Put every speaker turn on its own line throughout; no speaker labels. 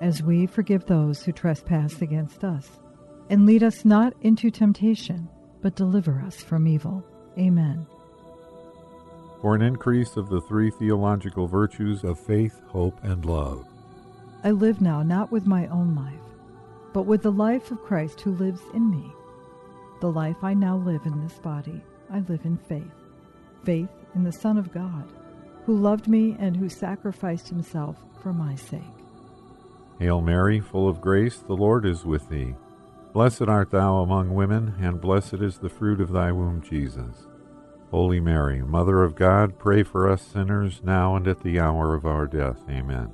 as we forgive those who trespass against us. And lead us not into temptation, but deliver us from evil. Amen.
For an increase of the three theological virtues of faith, hope, and love.
I live now not with my own life, but with the life of Christ who lives in me. The life I now live in this body, I live in faith. Faith in the Son of God, who loved me and who sacrificed himself for my sake.
Hail Mary, full of grace, the Lord is with thee. Blessed art thou among women, and blessed is the fruit of thy womb, Jesus. Holy Mary, Mother of God, pray for us sinners, now and at the hour of our death. Amen.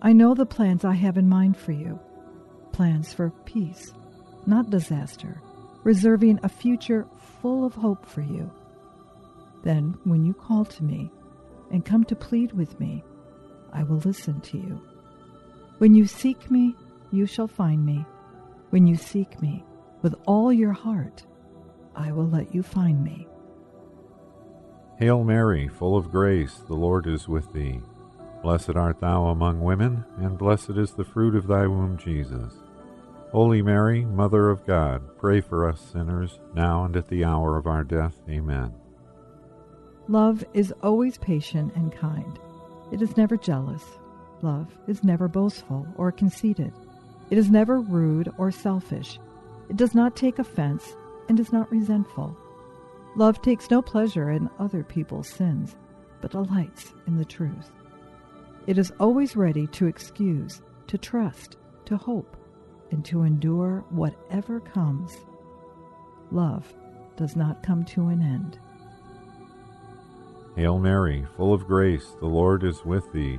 I know the plans I have in mind for you plans for peace, not disaster, reserving a future full of hope for you. Then, when you call to me and come to plead with me, I will listen to you. When you seek me, you shall find me. When you seek me with all your heart, I will let you find me.
Hail Mary, full of grace, the Lord is with thee. Blessed art thou among women, and blessed is the fruit of thy womb, Jesus. Holy Mary, Mother of God, pray for us sinners, now and at the hour of our death. Amen.
Love is always patient and kind. It is never jealous. Love is never boastful or conceited. It is never rude or selfish. It does not take offense and is not resentful. Love takes no pleasure in other people's sins, but delights in the truth. It is always ready to excuse, to trust, to hope, and to endure whatever comes. Love does not come to an end.
Hail Mary, full of grace, the Lord is with thee.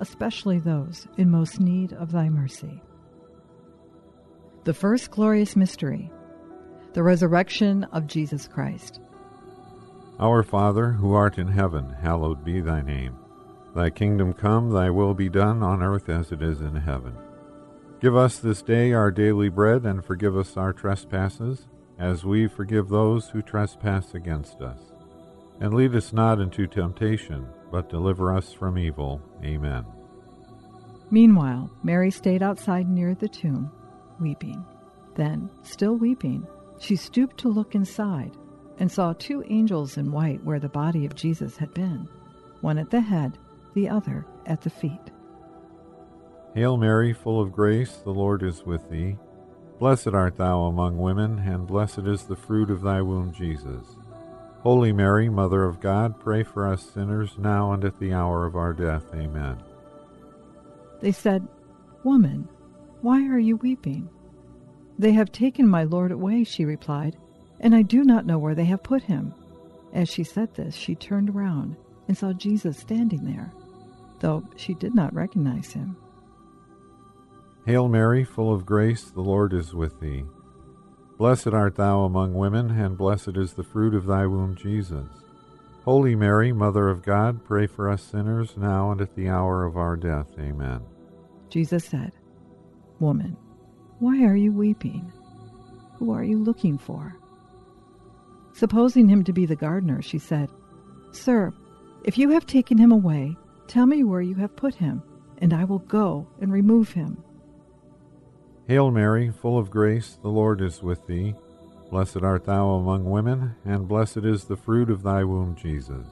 especially those in most need of thy mercy. The first glorious mystery, the resurrection of Jesus Christ.
Our Father, who art in heaven, hallowed be thy name. Thy kingdom come, thy will be done on earth as it is in heaven. Give us this day our daily bread, and forgive us our trespasses, as we forgive those who trespass against us. And lead us not into temptation, but deliver us from evil. Amen.
Meanwhile, Mary stayed outside near the tomb, weeping. Then, still weeping, she stooped to look inside and saw two angels in white where the body of Jesus had been, one at the head, the other at the feet.
Hail Mary, full of grace, the Lord is with thee. Blessed art thou among women, and blessed is the fruit of thy womb, Jesus. Holy Mary, Mother of God, pray for us sinners now and at the hour of our death. Amen.
They said, Woman, why are you weeping? They have taken my Lord away, she replied, and I do not know where they have put him. As she said this, she turned around and saw Jesus standing there, though she did not recognize him.
Hail Mary, full of grace, the Lord is with thee. Blessed art thou among women, and blessed is the fruit of thy womb, Jesus. Holy Mary, Mother of God, pray for us sinners, now and at the hour of our death. Amen.
Jesus said, Woman, why are you weeping? Who are you looking for? Supposing him to be the gardener, she said, Sir, if you have taken him away, tell me where you have put him, and I will go and remove him.
Hail Mary, full of grace, the Lord is with thee. Blessed art thou among women, and blessed is the fruit of thy womb, Jesus.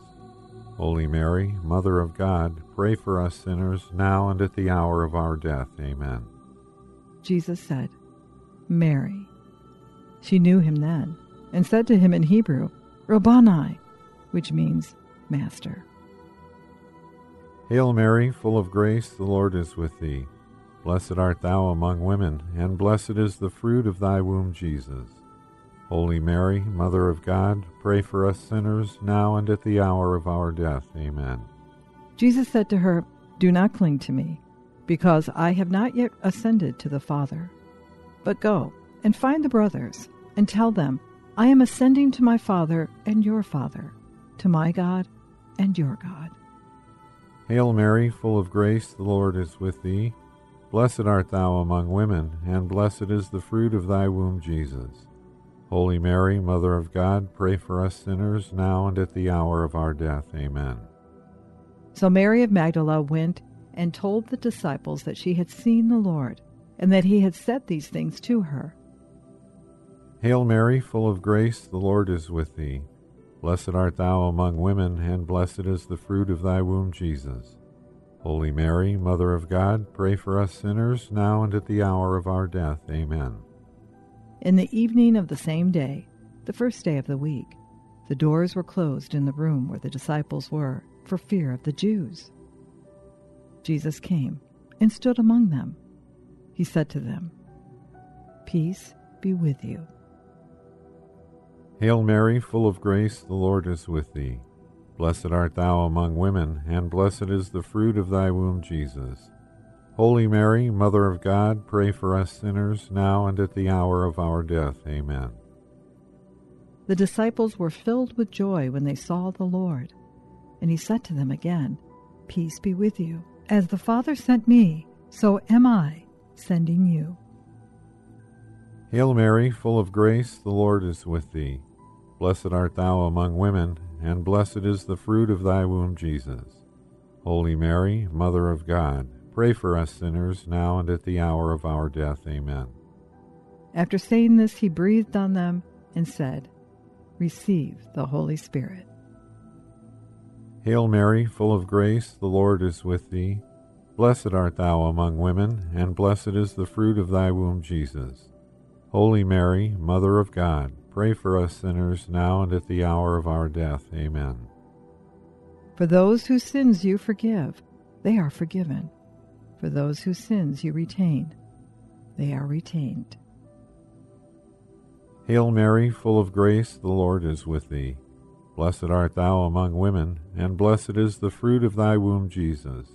Holy Mary, Mother of God, pray for us sinners, now and at the hour of our death. Amen.
Jesus said, Mary. She knew him then, and said to him in Hebrew, Rabboni, which means Master.
Hail Mary, full of grace, the Lord is with thee. Blessed art thou among women, and blessed is the fruit of thy womb, Jesus. Holy Mary, Mother of God, pray for us sinners, now and at the hour of our death. Amen.
Jesus said to her, Do not cling to me, because I have not yet ascended to the Father. But go and find the brothers, and tell them, I am ascending to my Father and your Father, to my God and your God.
Hail Mary, full of grace, the Lord is with thee. Blessed art thou among women, and blessed is the fruit of thy womb, Jesus. Holy Mary, Mother of God, pray for us sinners, now and at the hour of our death. Amen.
So Mary of Magdala went and told the disciples that she had seen the Lord, and that he had said these things to her.
Hail Mary, full of grace, the Lord is with thee. Blessed art thou among women, and blessed is the fruit of thy womb, Jesus. Holy Mary, Mother of God, pray for us sinners, now and at the hour of our death. Amen.
In the evening of the same day, the first day of the week, the doors were closed in the room where the disciples were, for fear of the Jews. Jesus came and stood among them. He said to them, Peace be with you.
Hail Mary, full of grace, the Lord is with thee. Blessed art thou among women, and blessed is the fruit of thy womb, Jesus. Holy Mary, Mother of God, pray for us sinners, now and at the hour of our death. Amen.
The disciples were filled with joy when they saw the Lord. And he said to them again, Peace be with you. As the Father sent me, so am I sending you.
Hail Mary, full of grace, the Lord is with thee. Blessed art thou among women, and blessed is the fruit of thy womb, Jesus. Holy Mary, Mother of God, pray for us sinners, now and at the hour of our death. Amen.
After saying this, he breathed on them and said, Receive the Holy Spirit.
Hail Mary, full of grace, the Lord is with thee. Blessed art thou among women, and blessed is the fruit of thy womb, Jesus. Holy Mary, Mother of God, pray for us sinners now and at the hour of our death. Amen.
For those whose sins you forgive, they are forgiven. For those whose sins you retain, they are retained.
Hail Mary, full of grace, the Lord is with thee. Blessed art thou among women, and blessed is the fruit of thy womb, Jesus.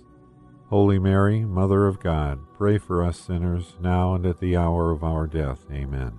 Holy Mary, Mother of God, pray for us sinners, now and at the hour of our death. Amen.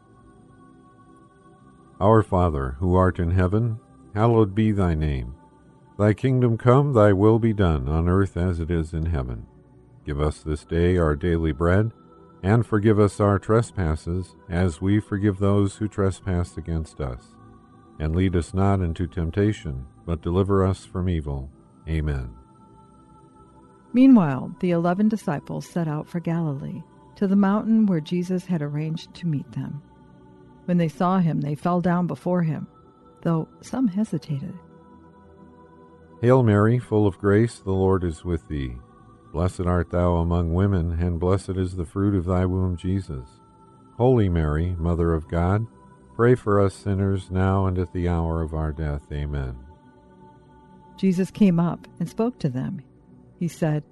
Our Father, who art in heaven, hallowed be thy name. Thy kingdom come, thy will be done, on earth as it is in heaven. Give us this day our daily bread, and forgive us our trespasses, as we forgive those who trespass against us. And lead us not into temptation, but deliver us from evil. Amen.
Meanwhile, the eleven disciples set out for Galilee, to the mountain where Jesus had arranged to meet them. When they saw him, they fell down before him, though some hesitated.
Hail Mary, full of grace, the Lord is with thee. Blessed art thou among women, and blessed is the fruit of thy womb, Jesus. Holy Mary, Mother of God, pray for us sinners now and at the hour of our death. Amen.
Jesus came up and spoke to them. He said,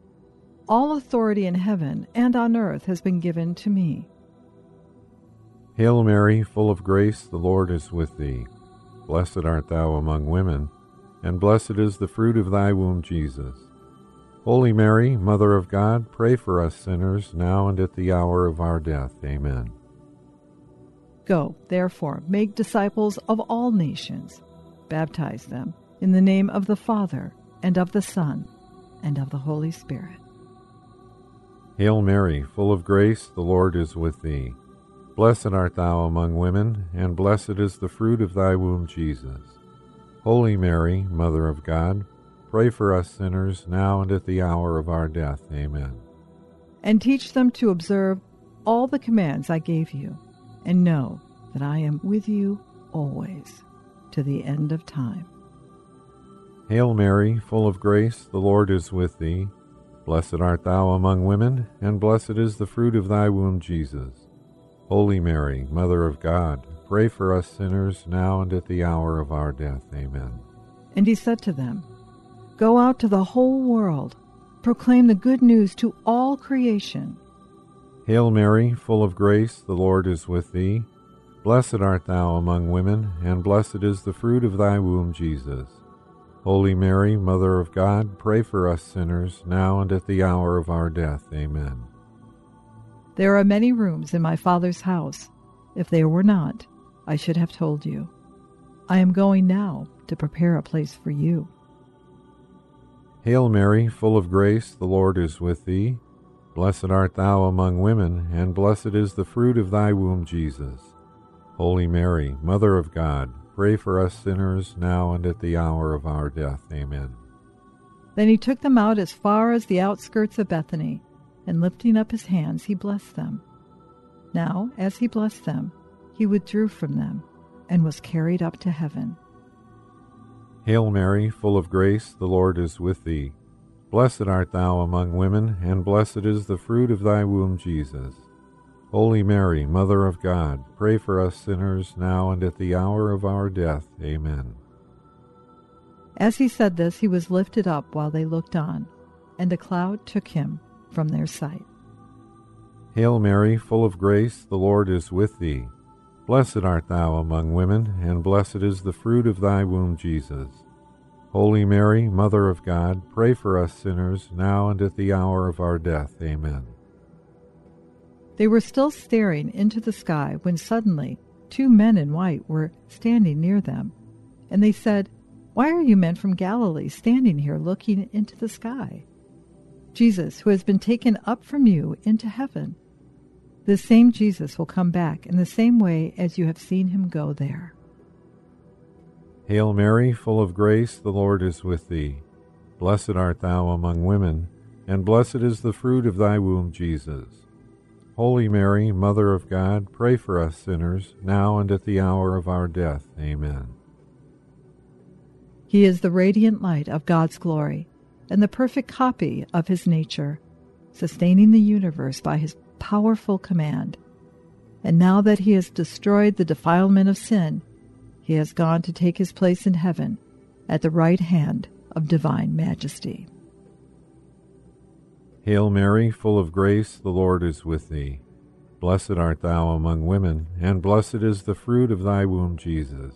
All authority in heaven and on earth has been given to me.
Hail Mary, full of grace, the Lord is with thee. blessed art thou among women, and blessed is the fruit of thy womb, Jesus. Holy Mary, Mother of God, pray for us sinners, now and at the hour of our death. Amen.
Go, therefore, make disciples of all nations, baptize them in the name of the Father, and of the Son, and of the Holy Spirit.
Hail Mary, full of grace, the Lord is with thee. Blessed art thou among women, and blessed is the fruit of thy womb, Jesus. Holy Mary, Mother of God, pray for us sinners, now and at the hour of our death. Amen.
And teach them to observe all the commands I gave you, and know that I am with you always, to the end of time.
Hail Mary, full of grace, the Lord is with thee. Blessed art thou among women, and blessed is the fruit of thy womb, Jesus. Holy Mary, Mother of God, pray for us sinners, now and at the hour of our death. Amen.
And he said to them, Go out to the whole world, proclaim the good news to all creation.
Hail Mary, full of grace, the Lord is with thee. Blessed art thou among women, and blessed is the fruit of thy womb, Jesus. Holy Mary, Mother of God, pray for us sinners, now and at the hour of our death. Amen.
There are many rooms in my Father's house. If there were not, I should have told you. I am going now to prepare a place for you.
Hail Mary, full of grace, the Lord is with thee. Blessed art thou among women, and blessed is the fruit of thy womb, Jesus. Holy Mary, Mother of God, Pray for us sinners, now and at the hour of our death. Amen.
Then he took them out as far as the outskirts of Bethany, and lifting up his hands, he blessed them. Now, as he blessed them, he withdrew from them, and was carried up to heaven.
Hail Mary, full of grace, the Lord is with thee. Blessed art thou among women, and blessed is the fruit of thy womb, Jesus. Holy Mary, Mother of God, pray for us sinners now and at the hour of our death. Amen.
As he said this, he was lifted up while they looked on, and a cloud took him from their sight.
Hail Mary, full of grace, the Lord is with thee. Blessed art thou among women, and blessed is the fruit of thy womb, Jesus. Holy Mary, Mother of God, pray for us sinners now and at the hour of our death. Amen.
They were still staring into the sky when suddenly two men in white were standing near them. And they said, Why are you men from Galilee standing here looking into the sky? Jesus, who has been taken up from you into heaven, the same Jesus will come back in the same way as you have seen him go there.
Hail Mary, full of grace, the Lord is with thee. Blessed art thou among women, and blessed is the fruit of thy womb, Jesus. Holy Mary, Mother of God, pray for us sinners, now and at the hour of our death. Amen.
He is the radiant light of God's glory and the perfect copy of his nature, sustaining the universe by his powerful command. And now that he has destroyed the defilement of sin, he has gone to take his place in heaven at the right hand of divine majesty.
Hail Mary, full of grace, the Lord is with thee. Blessed art thou among women, and blessed is the fruit of thy womb, Jesus.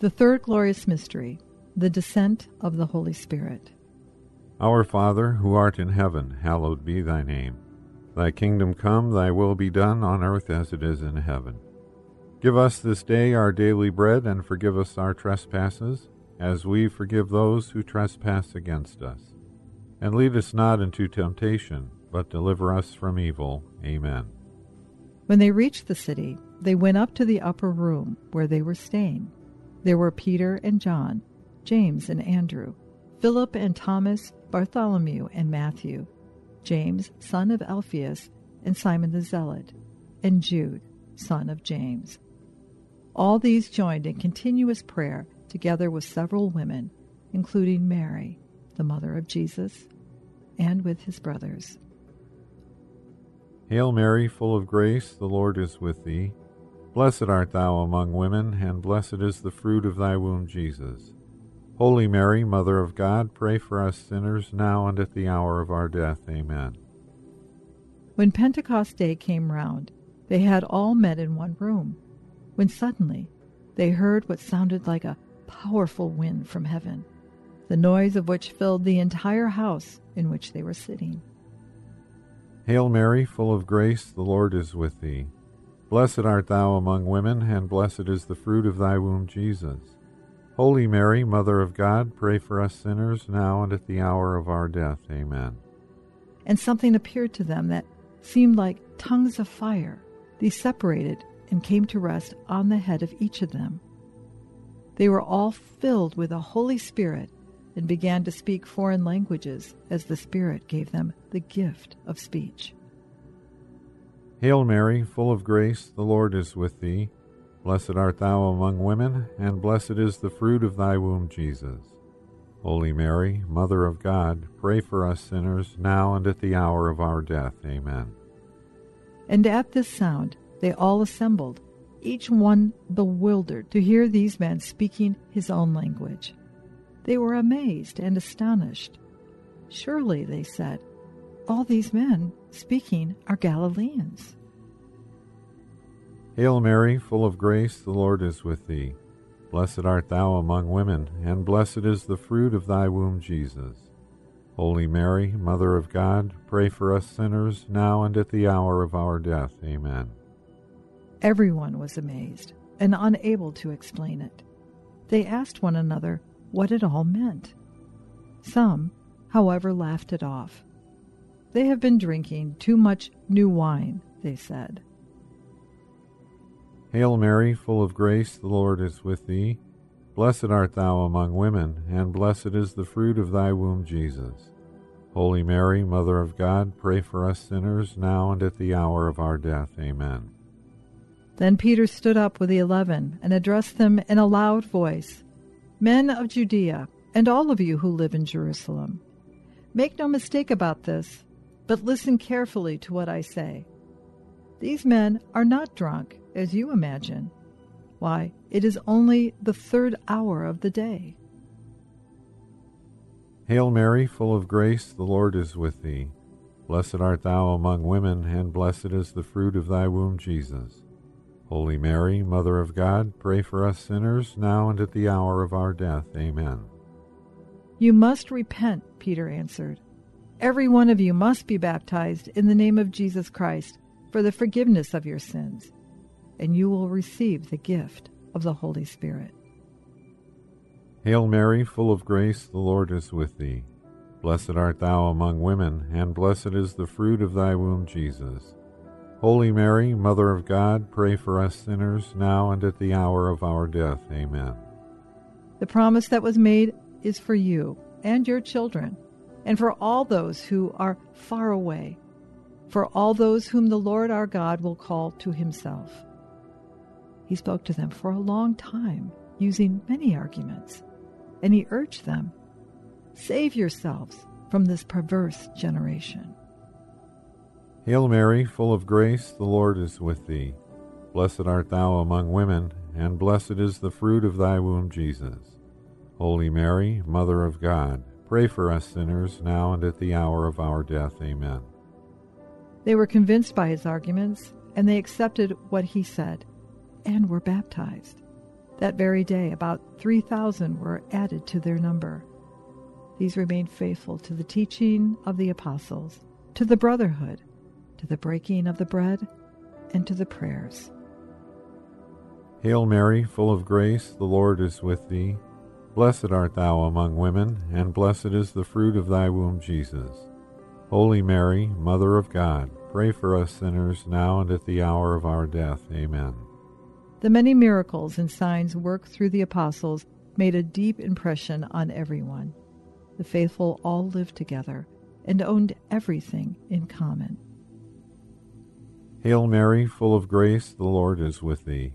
The third glorious mystery, the descent of the Holy Spirit.
Our Father, who art in heaven, hallowed be thy name. Thy kingdom come, thy will be done on earth as it is in heaven. Give us this day our daily bread, and forgive us our trespasses, as we forgive those who trespass against us. And lead us not into temptation but deliver us from evil. Amen.
When they reached the city, they went up to the upper room where they were staying. There were Peter and John, James and Andrew, Philip and Thomas, Bartholomew and Matthew, James, son of Alphaeus, and Simon the Zealot, and Jude, son of James. All these joined in continuous prayer together with several women, including Mary, the mother of Jesus, and with his brothers.
Hail Mary, full of grace, the Lord is with thee. Blessed art thou among women, and blessed is the fruit of thy womb, Jesus. Holy Mary, Mother of God, pray for us sinners, now and at the hour of our death. Amen.
When Pentecost Day came round, they had all met in one room, when suddenly they heard what sounded like a powerful wind from heaven, the noise of which filled the entire house in which they were sitting.
Hail Mary, full of grace, the Lord is with thee. Blessed art thou among women, and blessed is the fruit of thy womb, Jesus. Holy Mary, Mother of God, pray for us sinners, now and at the hour of our death. Amen.
And something appeared to them that seemed like tongues of fire. These separated and came to rest on the head of each of them. They were all filled with the Holy Spirit and began to speak foreign languages as the Spirit gave them the gift of speech.
Hail Mary, full of grace, the Lord is with thee. Blessed art thou among women, and blessed is the fruit of thy womb, Jesus. Holy Mary, Mother of God, pray for us sinners, now and at the hour of our death. Amen.
And at this sound they all assembled, each one bewildered to hear these men speaking his own language. They were amazed and astonished. Surely, they said, all these men speaking are Galileans.
Hail Mary, full of grace, the Lord is with thee. Blessed art thou among women, and blessed is the fruit of thy womb, Jesus. Holy Mary, Mother of God, pray for us sinners, now and at the hour of our death. Amen.
Everyone was amazed and unable to explain it. They asked one another what it all meant. Some, however, laughed it off. They have been drinking too much new wine, they said.
Hail Mary, full of grace, the Lord is with thee. Blessed art thou among women, and blessed is the fruit of thy womb, Jesus. Holy Mary, Mother of God, pray for us sinners, now and at the hour of our death. Amen.
Then Peter stood up with the eleven and addressed them in a loud voice Men of Judea, and all of you who live in Jerusalem, make no mistake about this, but listen carefully to what I say. These men are not drunk, as you imagine. Why, it is only the third hour of the day.
Hail Mary, full of grace, the Lord is with thee. Blessed art thou among women, and blessed is the fruit of thy womb, Jesus. Holy Mary, Mother of God, pray for us sinners, now and at the hour of our death. Amen.
You must repent, Peter answered. Every one of you must be baptized in the name of Jesus Christ for the forgiveness of your sins, and you will receive the gift of the Holy Spirit.
Hail Mary, full of grace, the Lord is with thee. Blessed art thou among women, and blessed is the fruit of thy womb, Jesus. Holy Mary, Mother of God, pray for us sinners, now and at the hour of our death. Amen.
The promise that was made is for you and your children, and for all those who are far away, for all those whom the Lord our God will call to himself. He spoke to them for a long time, using many arguments, and he urged them Save yourselves from this perverse generation.
Hail Mary, full of grace, the Lord is with thee. Blessed art thou among women, and blessed is the fruit of thy womb, Jesus. Holy Mary, Mother of God, pray for us sinners, now and at the hour of our death. Amen.
They were convinced by his arguments, and they accepted what he said, and were baptized. That very day, about 3,000 were added to their number. These remained faithful to the teaching of the apostles, to the brotherhood, to the breaking of the bread, and to the prayers.
Hail Mary, full of grace, the Lord is with thee. Blessed art thou among women, and blessed is the fruit of thy womb, Jesus. Holy Mary, Mother of God, pray for us sinners now and at the hour of our death. Amen.
The many miracles and signs worked through the apostles made a deep impression on everyone. The faithful all lived together and owned everything in common.
Hail Mary, full of grace, the Lord is with thee.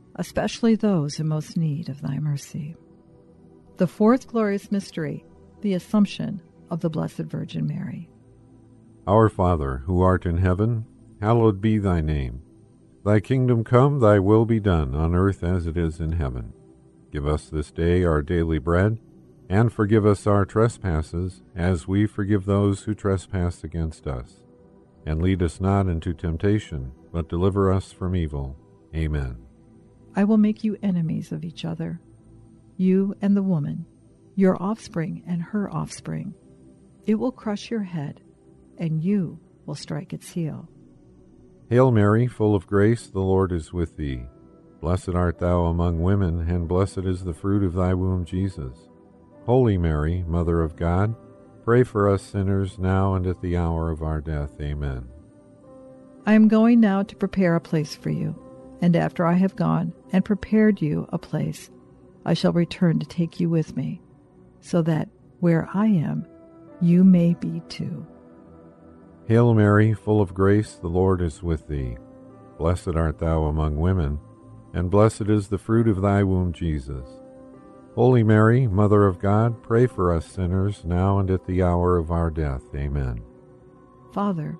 especially those in most need of thy mercy. The fourth glorious mystery, the Assumption of the Blessed Virgin Mary.
Our Father, who art in heaven, hallowed be thy name. Thy kingdom come, thy will be done, on earth as it is in heaven. Give us this day our daily bread, and forgive us our trespasses, as we forgive those who trespass against us. And lead us not into temptation, but deliver us from evil. Amen.
I will make you enemies of each other, you and the woman, your offspring and her offspring. It will crush your head, and you will strike its heel.
Hail Mary, full of grace, the Lord is with thee. Blessed art thou among women, and blessed is the fruit of thy womb, Jesus. Holy Mary, Mother of God, pray for us sinners now and at the hour of our death. Amen.
I am going now to prepare a place for you, and after I have gone and prepared you a place, I shall return to take you with me, so that where I am, you may be too.
Hail Mary, full of grace, the Lord is with thee. Blessed art thou among women, and blessed is the fruit of thy womb, Jesus. Holy Mary, Mother of God, pray for us sinners, now and at the hour of our death. Amen.
Father,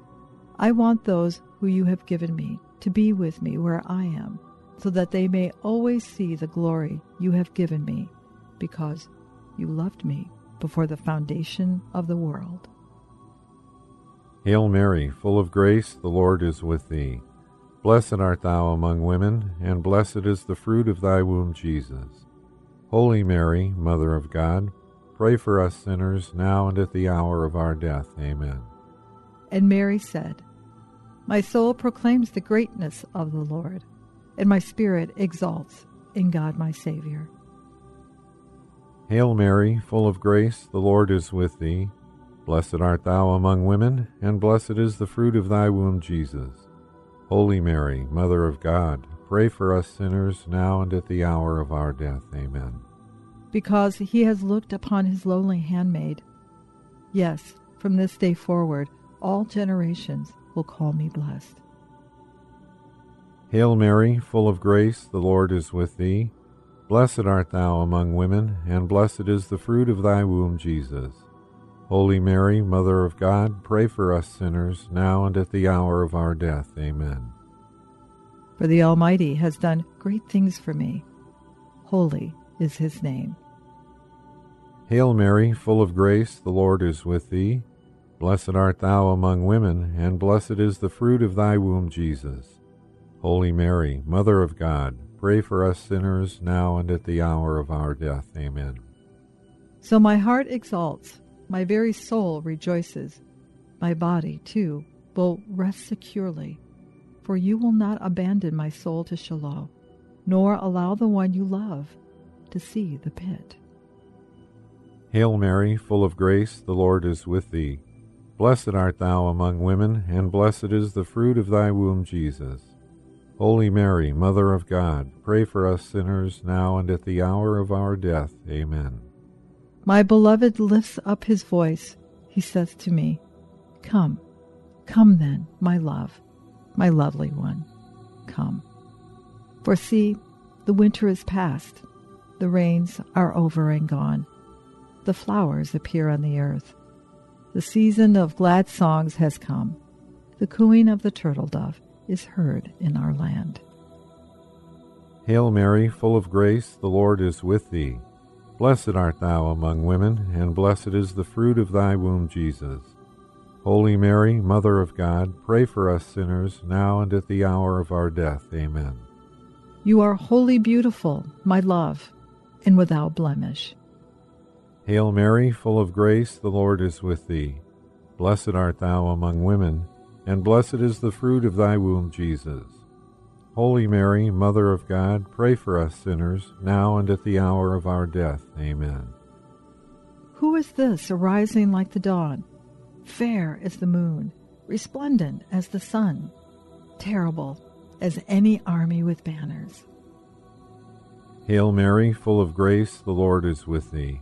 I want those who you have given me to be with me where I am, so that they may always see the glory you have given me, because you loved me before the foundation of the world.
Hail Mary, full of grace, the Lord is with thee. Blessed art thou among women, and blessed is the fruit of thy womb, Jesus. Holy Mary, Mother of God, pray for us sinners, now and at the hour of our death. Amen.
And Mary said, My soul proclaims the greatness of the Lord, and my spirit exalts in God my Savior.
Hail Mary, full of grace, the Lord is with thee. Blessed art thou among women, and blessed is the fruit of thy womb, Jesus. Holy Mary, Mother of God, pray for us sinners now and at the hour of our death. Amen.
Because he has looked upon his lowly handmaid. Yes, from this day forward, all generations will call me blessed.
Hail Mary, full of grace, the Lord is with thee. Blessed art thou among women, and blessed is the fruit of thy womb, Jesus. Holy Mary, Mother of God, pray for us sinners, now and at the hour of our death. Amen.
For the Almighty has done great things for me. Holy is his name.
Hail Mary, full of grace, the Lord is with thee. Blessed art thou among women, and blessed is the fruit of thy womb, Jesus. Holy Mary, Mother of God, pray for us sinners, now and at the hour of our death. Amen.
So my heart exalts my very soul rejoices. My body, too, will rest securely, for you will not abandon my soul to Sheol, nor allow the one you love to see the pit.
Hail Mary, full of grace, the Lord is with thee. Blessed art thou among women, and blessed is the fruit of thy womb, Jesus. Holy Mary, Mother of God, pray for us sinners now and at the hour of our death. Amen.
My beloved lifts up his voice. He says to me, Come, come then, my love, my lovely one, come. For see, the winter is past, the rains are over and gone, the flowers appear on the earth. The season of glad songs has come. The cooing of the turtle dove is heard in our land.
Hail Mary, full of grace, the Lord is with thee. Blessed art thou among women, and blessed is the fruit of thy womb, Jesus. Holy Mary, Mother of God, pray for us sinners, now and at the hour of our death. Amen.
You are wholly beautiful, my love, and without blemish.
Hail Mary, full of grace, the Lord is with thee. Blessed art thou among women, and blessed is the fruit of thy womb, Jesus. Holy Mary, Mother of God, pray for us sinners, now and at the hour of our death. Amen.
Who is this arising like the dawn, fair as the moon, resplendent as the sun, terrible as any army with banners?
Hail Mary, full of grace, the Lord is with thee.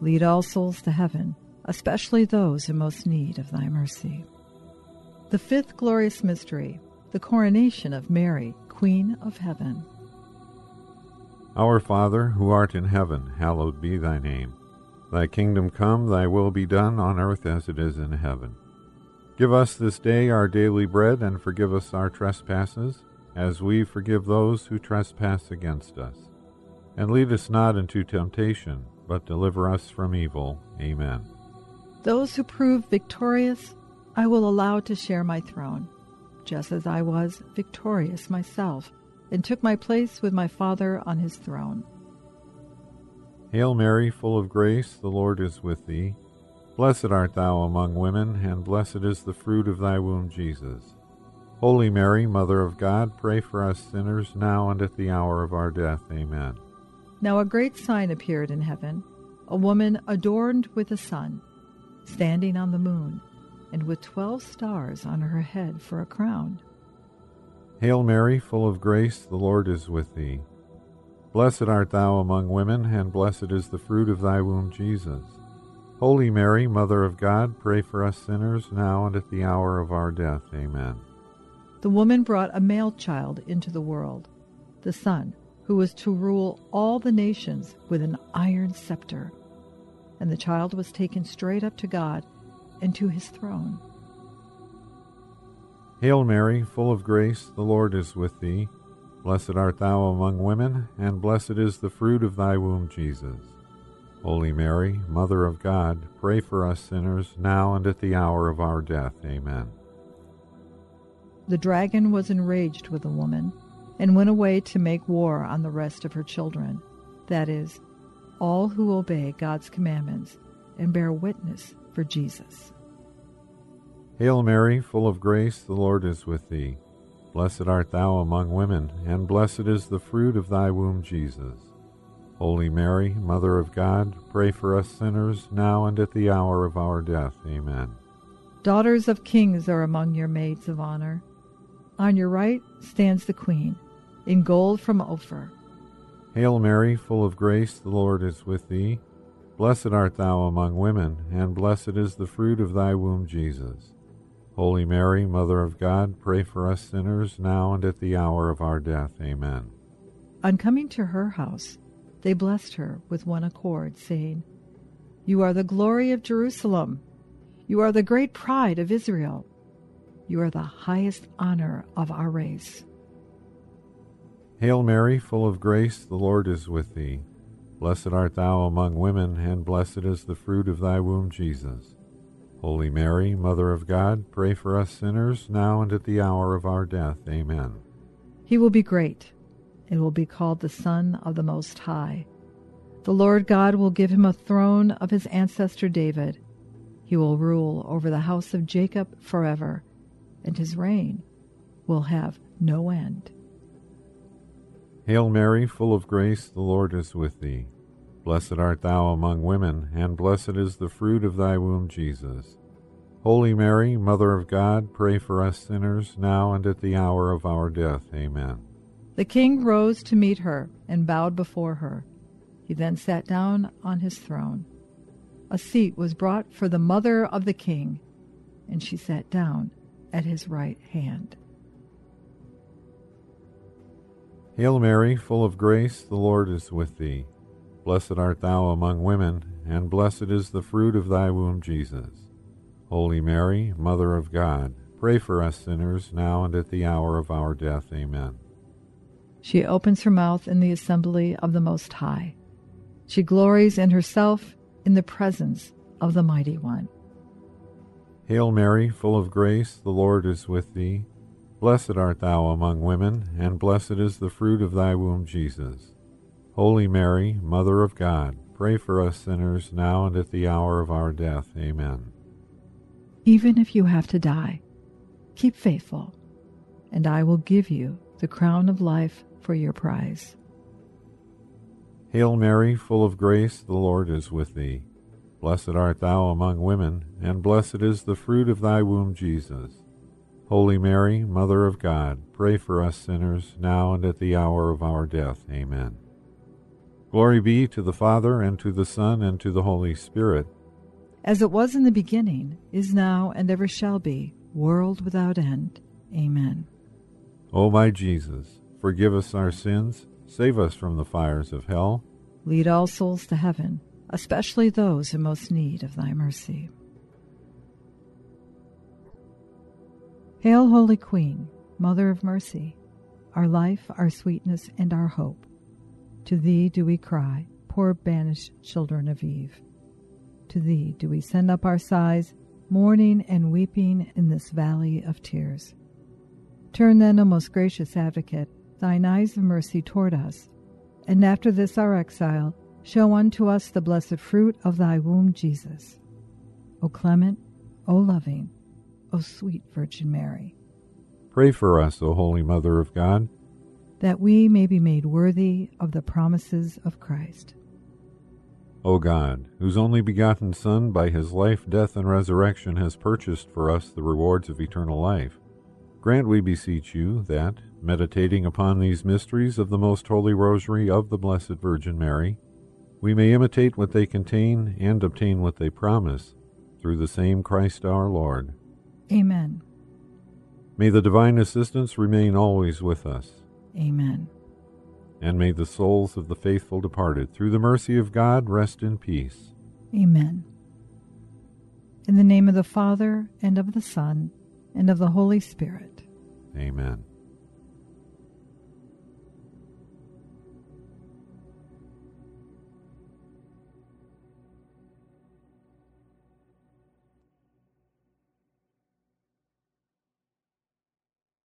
Lead all souls to heaven, especially those in most need of thy mercy. The fifth glorious mystery, the coronation of Mary, Queen of Heaven.
Our Father, who art in heaven, hallowed be thy name. Thy kingdom come, thy will be done on earth as it is in heaven. Give us this day our daily bread, and forgive us our trespasses, as we forgive those who trespass against us. And lead us not into temptation, but deliver us from evil. Amen.
Those who prove victorious I will allow to share my throne, just as I was victorious myself, and took my place with my Father on his throne.
Hail Mary, full of grace, the Lord is with thee. Blessed art thou among women, and blessed is the fruit of thy womb, Jesus. Holy Mary, Mother of God, pray for us sinners, now and at the hour of our death. Amen.
Now a great sign appeared in heaven, a woman adorned with a sun, standing on the moon and with twelve stars on her head for a crown.
Hail Mary, full of grace, the Lord is with thee. Blessed art thou among women, and blessed is the fruit of thy womb, Jesus. Holy Mary, Mother of God, pray for us sinners, now and at the hour of our death. Amen.
The woman brought a male child into the world, the Son, who was to rule all the nations with an iron scepter. And the child was taken straight up to God and to his throne.
Hail Mary, full of grace, the Lord is with thee. Blessed art thou among women, and blessed is the fruit of thy womb, Jesus. Holy Mary, Mother of God, pray for us sinners, now and at the hour of our death. Amen.
The dragon was enraged with the woman, and went away to make war on the rest of her children, that is, all who obey God's commandments and bear witness for Jesus.
Hail Mary, full of grace, the Lord is with thee. Blessed art thou among women, and blessed is the fruit of thy womb, Jesus. Holy Mary, Mother of God, pray for us sinners, now and at the hour of our death. Amen.
Daughters of kings are among your maids of honor. On your right stands the queen, in gold from Ophir.
Hail Mary, full of grace, the Lord is with thee. Blessed art thou among women, and blessed is the fruit of thy womb, Jesus. Holy Mary, Mother of God, pray for us sinners, now and at the hour of our death. Amen.
On coming to her house, they blessed her with one accord, saying, You are the glory of Jerusalem. You are the great pride of Israel. You are the highest honor of our race.
Hail Mary, full of grace, the Lord is with thee. Blessed art thou among women, and blessed is the fruit of thy womb, Jesus. Holy Mary, Mother of God, pray for us sinners, now and at the hour of our death. Amen.
He will be great, and will be called the Son of the Most High. The Lord God will give him a throne of his ancestor David. He will rule over the house of Jacob forever, and his reign will have no end.
Hail Mary, full of grace, the Lord is with thee. Blessed art thou among women, and blessed is the fruit of thy womb, Jesus. Holy Mary, Mother of God, pray for us sinners, now and at the hour of our death. Amen.
The king rose to meet her and bowed before her. He then sat down on his throne. A seat was brought for the mother of the king, and she sat down at his right hand.
Hail Mary, full of grace, the Lord is with thee. Blessed art thou among women, and blessed is the fruit of thy womb, Jesus. Holy Mary, Mother of God, pray for us sinners, now and at the hour of our death. Amen.
She opens her mouth in the assembly of the Most High. She glories in herself in the presence of the Mighty One.
Hail Mary, full of grace, the Lord is with thee. Blessed art thou among women, and blessed is the fruit of thy womb, Jesus. Holy Mary, Mother of God, pray for us sinners now and at the hour of our death. Amen.
Even if you have to die, keep faithful, and I will give you the crown of life for your prize.
Hail Mary, full of grace, the Lord is with thee. Blessed art thou among women, and blessed is the fruit of thy womb, Jesus. Holy Mary, Mother of God, pray for us sinners, now and at the hour of our death. Amen. Glory be to the Father, and to the Son, and to the Holy Spirit.
As it was in the beginning, is now, and ever shall be, world without end. Amen.
O my Jesus, forgive us our sins, save us from the fires of hell.
Lead all souls to heaven, especially those in most need of thy mercy. Hail, Holy Queen, Mother of Mercy, our life, our sweetness, and our hope. To thee do we cry, poor banished children of Eve. To thee do we send up our sighs, mourning and weeping in this valley of tears. Turn then, O most gracious advocate, thine eyes of mercy toward us, and after this our exile, show unto us the blessed fruit of thy womb, Jesus. O clement, O loving, O sweet Virgin Mary.
Pray for us, O Holy Mother of God,
that we may be made worthy of the promises of Christ.
O God, whose only begotten Son, by his life, death, and resurrection, has purchased for us the rewards of eternal life, grant, we beseech you, that, meditating upon these mysteries of the most holy Rosary of the Blessed Virgin Mary, we may imitate what they contain and obtain what they promise, through the same Christ our Lord.
Amen.
May the divine assistance remain always with us.
Amen.
And may the souls of the faithful departed, through the mercy of God, rest in peace.
Amen. In the name of the Father, and of the Son, and of the Holy Spirit.
Amen.